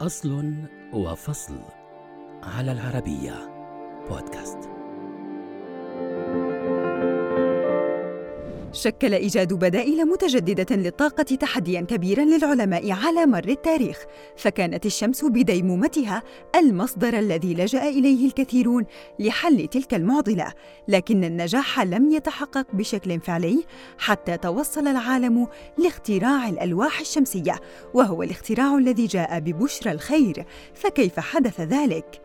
أصل وفصل على العربية بودكاست شكل إيجاد بدائل متجددة للطاقة تحدياً كبيراً للعلماء على مر التاريخ، فكانت الشمس بديمومتها المصدر الذي لجأ إليه الكثيرون لحل تلك المعضلة، لكن النجاح لم يتحقق بشكل فعلي حتى توصل العالم لاختراع الألواح الشمسية، وهو الاختراع الذي جاء ببشرى الخير، فكيف حدث ذلك؟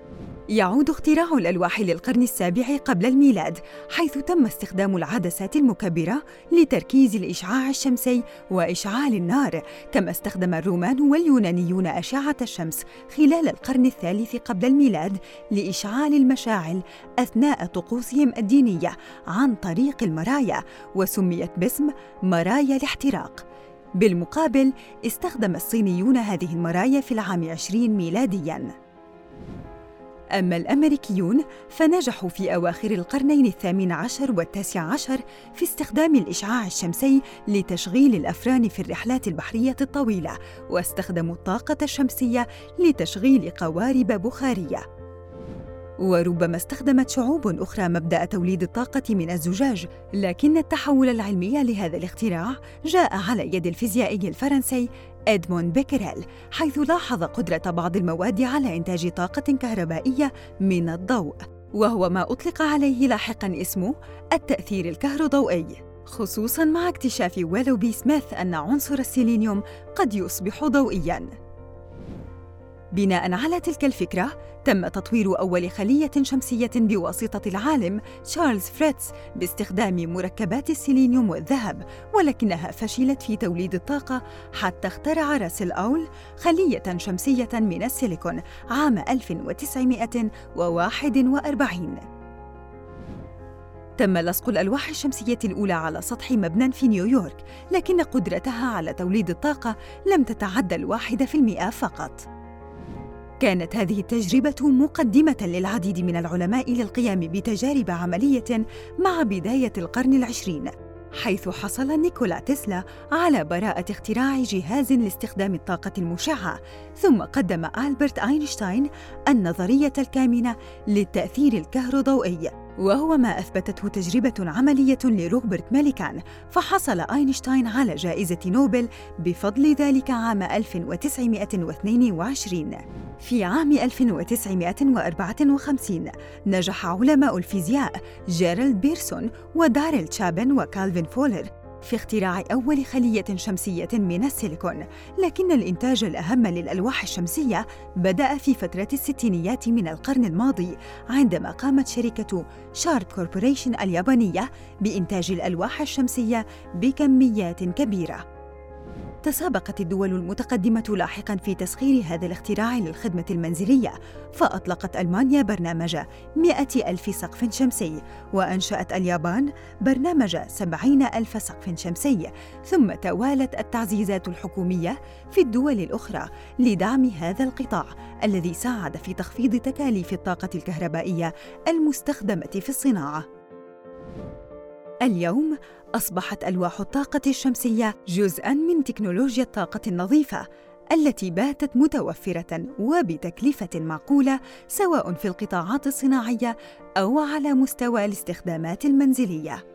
يعود اختراع الألواح للقرن السابع قبل الميلاد، حيث تم استخدام العدسات المكبرة لتركيز الإشعاع الشمسي وإشعال النار، كما استخدم الرومان واليونانيون أشعة الشمس خلال القرن الثالث قبل الميلاد لإشعال المشاعل أثناء طقوسهم الدينية عن طريق المرايا، وسميت باسم مرايا الاحتراق. بالمقابل، استخدم الصينيون هذه المرايا في العام 20 ميلادياً. أما الأمريكيون فنجحوا في أواخر القرنين الثامن عشر والتاسع عشر في استخدام الإشعاع الشمسي لتشغيل الأفران في الرحلات البحرية الطويلة واستخدموا الطاقة الشمسية لتشغيل قوارب بخارية. وربما استخدمت شعوب أخرى مبدأ توليد الطاقة من الزجاج، لكن التحول العلمي لهذا الاختراع جاء على يد الفيزيائي الفرنسي إدموند بيكريل حيث لاحظ قدرة بعض المواد على إنتاج طاقة كهربائية من الضوء وهو ما أطلق عليه لاحقاً اسمه التأثير الكهروضوئي. خصوصاً مع اكتشاف ويلوبي سميث أن عنصر السيلينيوم قد يصبح ضوئياً. بناء على تلك الفكرة تم تطوير أول خلية شمسية بواسطة العالم تشارلز فريتز باستخدام مركبات السيلينيوم والذهب ولكنها فشلت في توليد الطاقة حتى اخترع راسل أول خلية شمسية من السيليكون عام 1941 تم لصق الألواح الشمسية الأولى على سطح مبنى في نيويورك لكن قدرتها على توليد الطاقة لم تتعدى الواحدة في المئة فقط. كانت هذه التجربة مقدمة للعديد من العلماء للقيام بتجارب عملية مع بداية القرن العشرين حيث حصل نيكولا تسلا على براءة اختراع جهاز لاستخدام الطاقة المشعة، ثم قدم ألبرت أينشتاين النظرية الكامنة للتأثير الكهروضوئي، وهو ما أثبتته تجربة عملية لروبرت ميليكان، فحصل أينشتاين على جائزة نوبل بفضل ذلك عام 1922. في عام 1954 نجح علماء الفيزياء جيرالد بيرسون وداريل تشابن وكالفين فولر في اختراع أول خلية شمسية من السيليكون، لكن الإنتاج الأهم للألواح الشمسية بدأ في فترة الستينيات من القرن الماضي عندما قامت شركة شارب كوربوريشن اليابانية بإنتاج الألواح الشمسية بكميات كبيرة. تسابقت الدول المتقدمة لاحقاً في تسخير هذا الاختراع للخدمة المنزلية فأطلقت ألمانيا برنامج 100 ألف سقف شمسي وأنشأت اليابان برنامج 70 ألف سقف شمسي. ثم توالت التعزيزات الحكومية في الدول الأخرى لدعم هذا القطاع الذي ساعد في تخفيض تكاليف الطاقة الكهربائية المستخدمة في الصناعة. اليوم أصبحت ألواح الطاقة الشمسية جزءاً من تكنولوجيا الطاقة النظيفة التي باتت متوفرة وبتكلفة معقولة سواء في القطاعات الصناعية أو على مستوى الاستخدامات المنزلية.